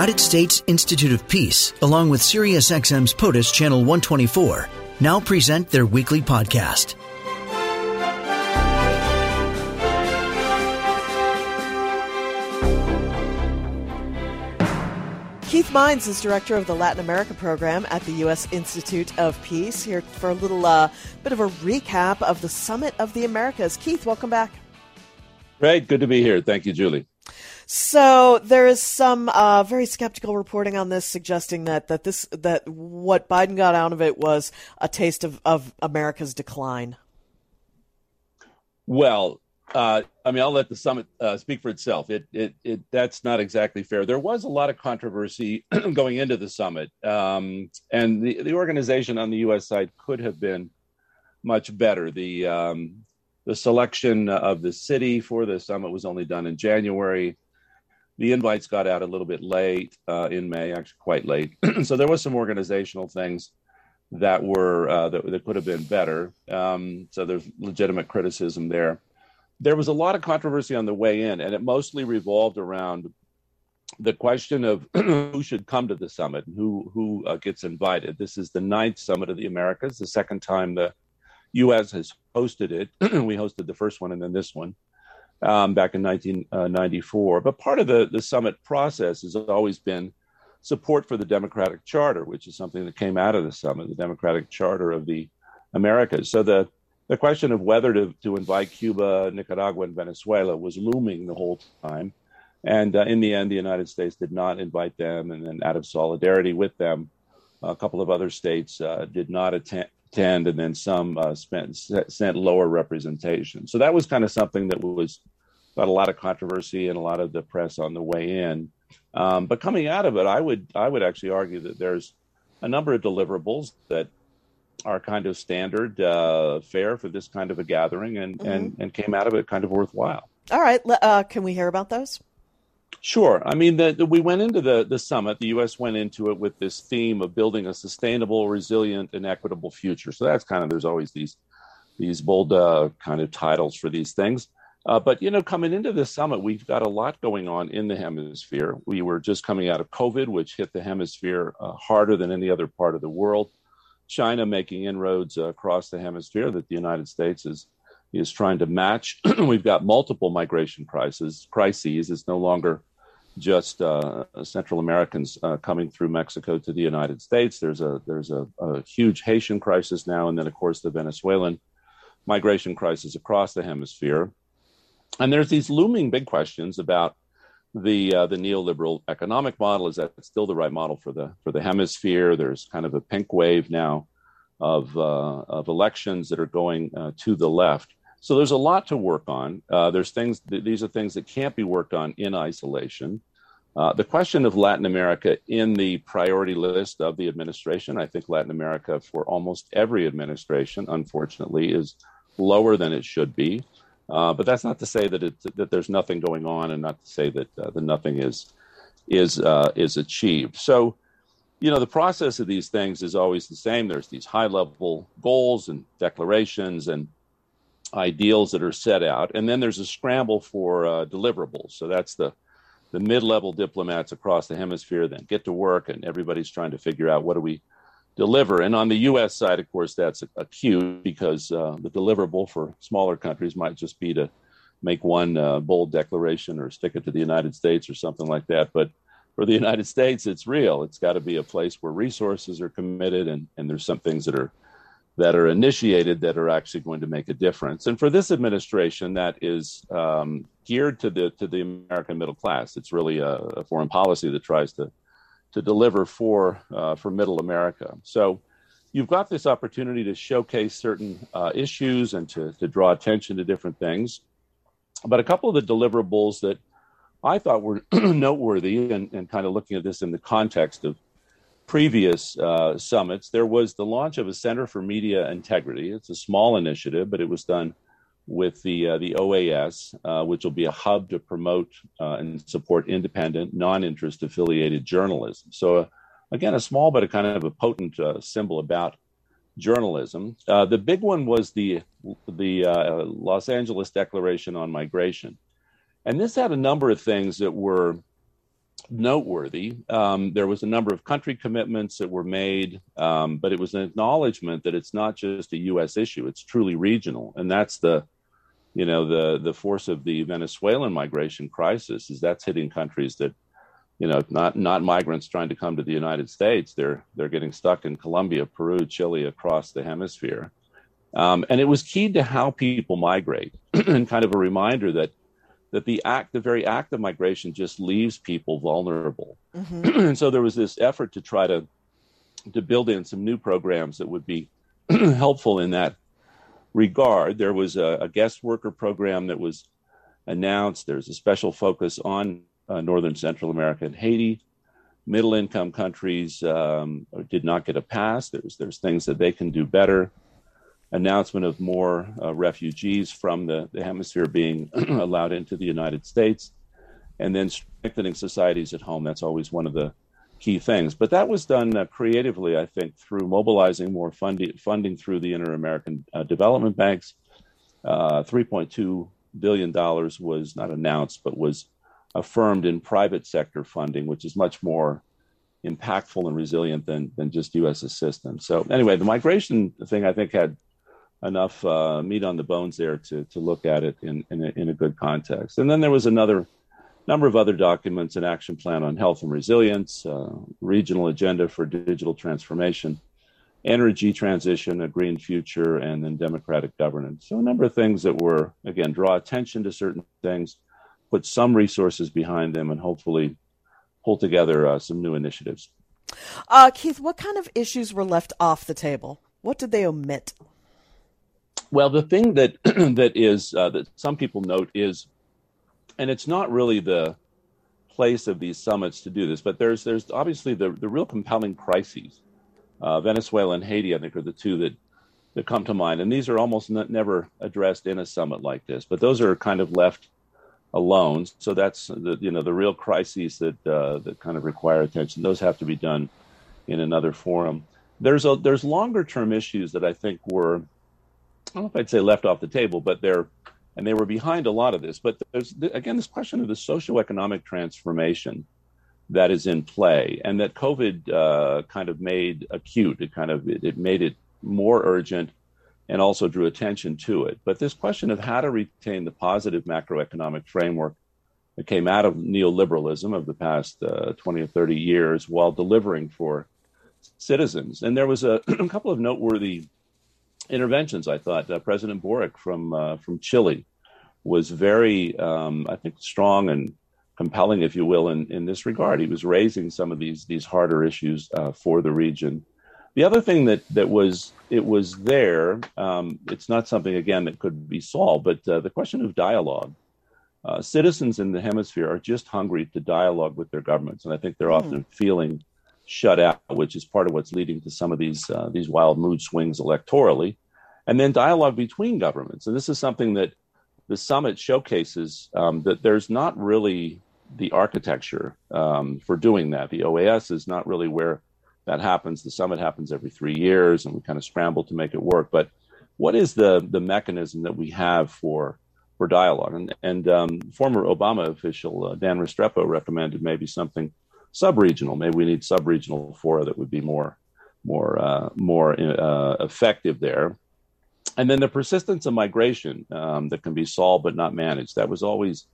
United States Institute of Peace, along with SiriusXM's POTUS Channel 124, now present their weekly podcast. Keith Mines is director of the Latin America program at the U.S. Institute of Peace. Here for a little uh, bit of a recap of the Summit of the Americas. Keith, welcome back. Great, good to be here. Thank you, Julie. So there is some uh, very skeptical reporting on this, suggesting that that this that what Biden got out of it was a taste of, of America's decline. Well, uh, I mean, I'll let the summit uh, speak for itself. It, it, it, that's not exactly fair. There was a lot of controversy going into the summit, um, and the, the organization on the U.S. side could have been much better. The um, the selection of the city for the summit was only done in January. The invites got out a little bit late uh, in May, actually quite late. so there was some organizational things that were uh, that, that, could have been better. Um, so there's legitimate criticism there there was a lot of controversy on the way in, and it mostly revolved around the question of who should come to the summit and who who uh, gets invited. This is the ninth summit of the Americas, the second time the U.S. has hosted it. we hosted the first one and then this one um, back in 1994. Uh, but part of the the summit process has always been support for the Democratic Charter, which is something that came out of the summit, the Democratic Charter of the Americas. So the the question of whether to, to invite Cuba, Nicaragua, and Venezuela was looming the whole time. And uh, in the end, the United States did not invite them. And then, out of solidarity with them, a couple of other states uh, did not attend, attend, and then some uh, spent, sent lower representation. So that was kind of something that was got a lot of controversy and a lot of the press on the way in. Um, but coming out of it, I would I would actually argue that there's a number of deliverables that are kind of standard uh, fare for this kind of a gathering and, mm-hmm. and, and came out of it kind of worthwhile. All right. Uh, can we hear about those? Sure. I mean, the, the, we went into the, the summit, the U.S. went into it with this theme of building a sustainable, resilient, and equitable future. So that's kind of, there's always these, these bold uh, kind of titles for these things. Uh, but, you know, coming into this summit, we've got a lot going on in the hemisphere. We were just coming out of COVID, which hit the hemisphere uh, harder than any other part of the world. China making inroads uh, across the hemisphere that the United States is is trying to match. We've got multiple migration crises. Crises. It's no longer just uh, Central Americans uh, coming through Mexico to the United States. There's a there's a, a, huge Haitian crisis now, and then of course the Venezuelan migration crisis across the hemisphere. And there's these looming big questions about the uh, the neoliberal economic model is that still the right model for the for the hemisphere there's kind of a pink wave now of uh, of elections that are going uh, to the left so there's a lot to work on uh, there's things th- these are things that can't be worked on in isolation uh, the question of Latin America in the priority list of the administration, I think Latin America for almost every administration, unfortunately, is lower than it should be. Uh, but that's not to say that that there's nothing going on, and not to say that uh, the nothing is is uh, is achieved. So, you know, the process of these things is always the same. There's these high level goals and declarations and ideals that are set out, and then there's a scramble for uh, deliverables. So that's the the mid level diplomats across the hemisphere then get to work, and everybody's trying to figure out what do we deliver. And on the U.S. side, of course, that's a acute because uh, the deliverable for smaller countries might just be to make one uh, bold declaration or stick it to the United States or something like that. But for the United States, it's real. It's got to be a place where resources are committed, and, and there's some things that are that are initiated that are actually going to make a difference. And for this administration, that is um, geared to the to the American middle class. It's really a, a foreign policy that tries to to deliver for uh, for Middle America. So you've got this opportunity to showcase certain uh, issues and to, to draw attention to different things. But a couple of the deliverables that I thought were noteworthy, and, and, kind of looking at this in the context of previous uh, summits, there was the launch of a Center for Media Integrity. It's a small initiative, but it was done with the uh, the OAS, uh, which will be a hub to promote uh, and support independent, non-interest affiliated journalism. So, uh, again, a small but a kind of a potent uh, symbol about journalism. The big one was the the Los Angeles Declaration on Migration, and this had a number of things that were noteworthy. Um, there was a number of country commitments that were made, um, but it was an acknowledgement that it's not just a U.S. issue; it's truly regional, and that's the, you know, the the force of the Venezuelan migration crisis is that's hitting countries that, you know, not not migrants trying to come to the United States. They're they're getting stuck in Colombia, Peru, Chile, across the hemisphere, um, and it was keyed to how people migrate, and kind of a reminder that that the act, the very act of migration, just leaves people vulnerable. Mm-hmm. and so there was this effort to try to to build in some new programs that would be helpful in that regard. There was a, a, guest worker program that was announced. There's a special focus on uh, Northern Central America and Haiti. Middle income countries um, did not get a pass. There's there's things that they can do better announcement of more uh, refugees from the, the hemisphere being allowed into the United States, and then strengthening societies at home. That's always one of the key things. But that was done uh, creatively, I think, through mobilizing more funding, funding through the Inter American uh, Development Banks. Uh, $3.2 billion was not announced, but was affirmed in private sector funding, which is much more impactful and resilient than, than just U.S. assistance. So, anyway, the migration thing I think had enough uh, meat on the bones there to to look at it in in a, in a, good context. And then there was another number of other documents: an action plan on health and resilience, uh, regional agenda for digital transformation, energy transition, a green future, and then democratic governance. So a number of things that were again draw attention to certain things, put some resources behind them, and hopefully pull together uh, some new initiatives. Uh, Keith, what kind of issues were left off the table? What did they omit? Well, the thing that that is uh, that some people note is, and it's not really the place of these summits to do this, but there's there's obviously the the real compelling crises. Uh, Venezuela and Haiti, I think, are the two that that come to mind, and these are almost never addressed in a summit like this. But those are kind of left alone. So that's the you know the real crises that uh, that kind of require attention. Those have to be done in another forum. There's a there's longer term issues that I think were I don't know if I'd say left off the table, but they're and they were behind a lot of this. But there's again this question of the socioeconomic transformation that is in play, and that COVID uh, kind of made acute. It kind of it, it made it more urgent, and also drew attention to it. But this question of how to retain the positive macroeconomic framework that came out of neoliberalism of the past uh, 20 or 30 years while delivering for citizens. And there was a, a couple of noteworthy interventions. I thought uh, President Boric from uh, from Chile was very, um, I think, strong and compelling, if you will, in, in this regard. He was raising some of these these harder issues uh, for the region. The other thing that that was it was there. Um, it's not something again that could be solved, but uh, the question of dialogue. Uh, citizens in the hemisphere are just hungry to dialogue with their governments, and I think they're mm. often feeling shut out, which is part of what's leading to some of these uh, these wild mood swings electorally, and then dialogue between governments. And this is something that the summit showcases um, that there's not really the architecture um, for doing that. The OAS is not really where that happens. The summit happens every three years, and we kind of scramble to make it work. But what is the the mechanism that we have for for dialogue? And, and um, former Obama official uh, Dan Restrepo recommended maybe something sub-regional. Maybe we need sub-regional fora that would be more more uh, more uh, effective there. And then the persistence of migration um, that can be solved but not managed. That was always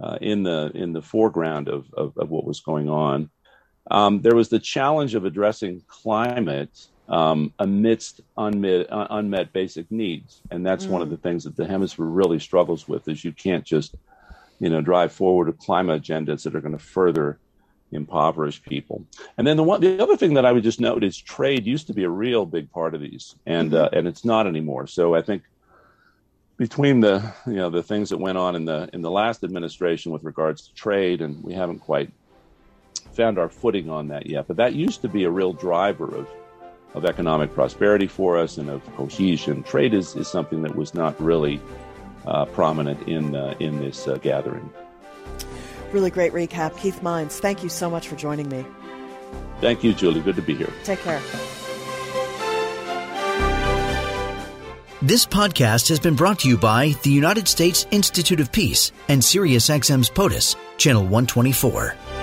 uh, in the in the foreground of, of, of what was going on. Um, there was the challenge of addressing climate um, amidst unmet, uh, unmet basic needs, and that's mm. one of mm. the things that the hemisphere really struggles with. Is you can't just you know drive forward a climate agendas that are going to further impoverished people. And then the one, the other thing that I would just note is trade used to be a real big part of these, and mm-hmm. uh, and it's not anymore. So I think between the you know the things that went on in the in the last administration with regards to trade, and we haven't quite found our footing on that yet. But that used to be a real driver of of economic prosperity for us and of cohesion. Trade is, is something that was not really uh, prominent in uh, in this uh, gathering. Really great recap. Keith Mines, thank you so much for joining me. Thank you, Julie. Good to be here. Take care. This podcast has been brought to you by the United States Institute of Peace and SiriusXM's POTUS, Channel 124.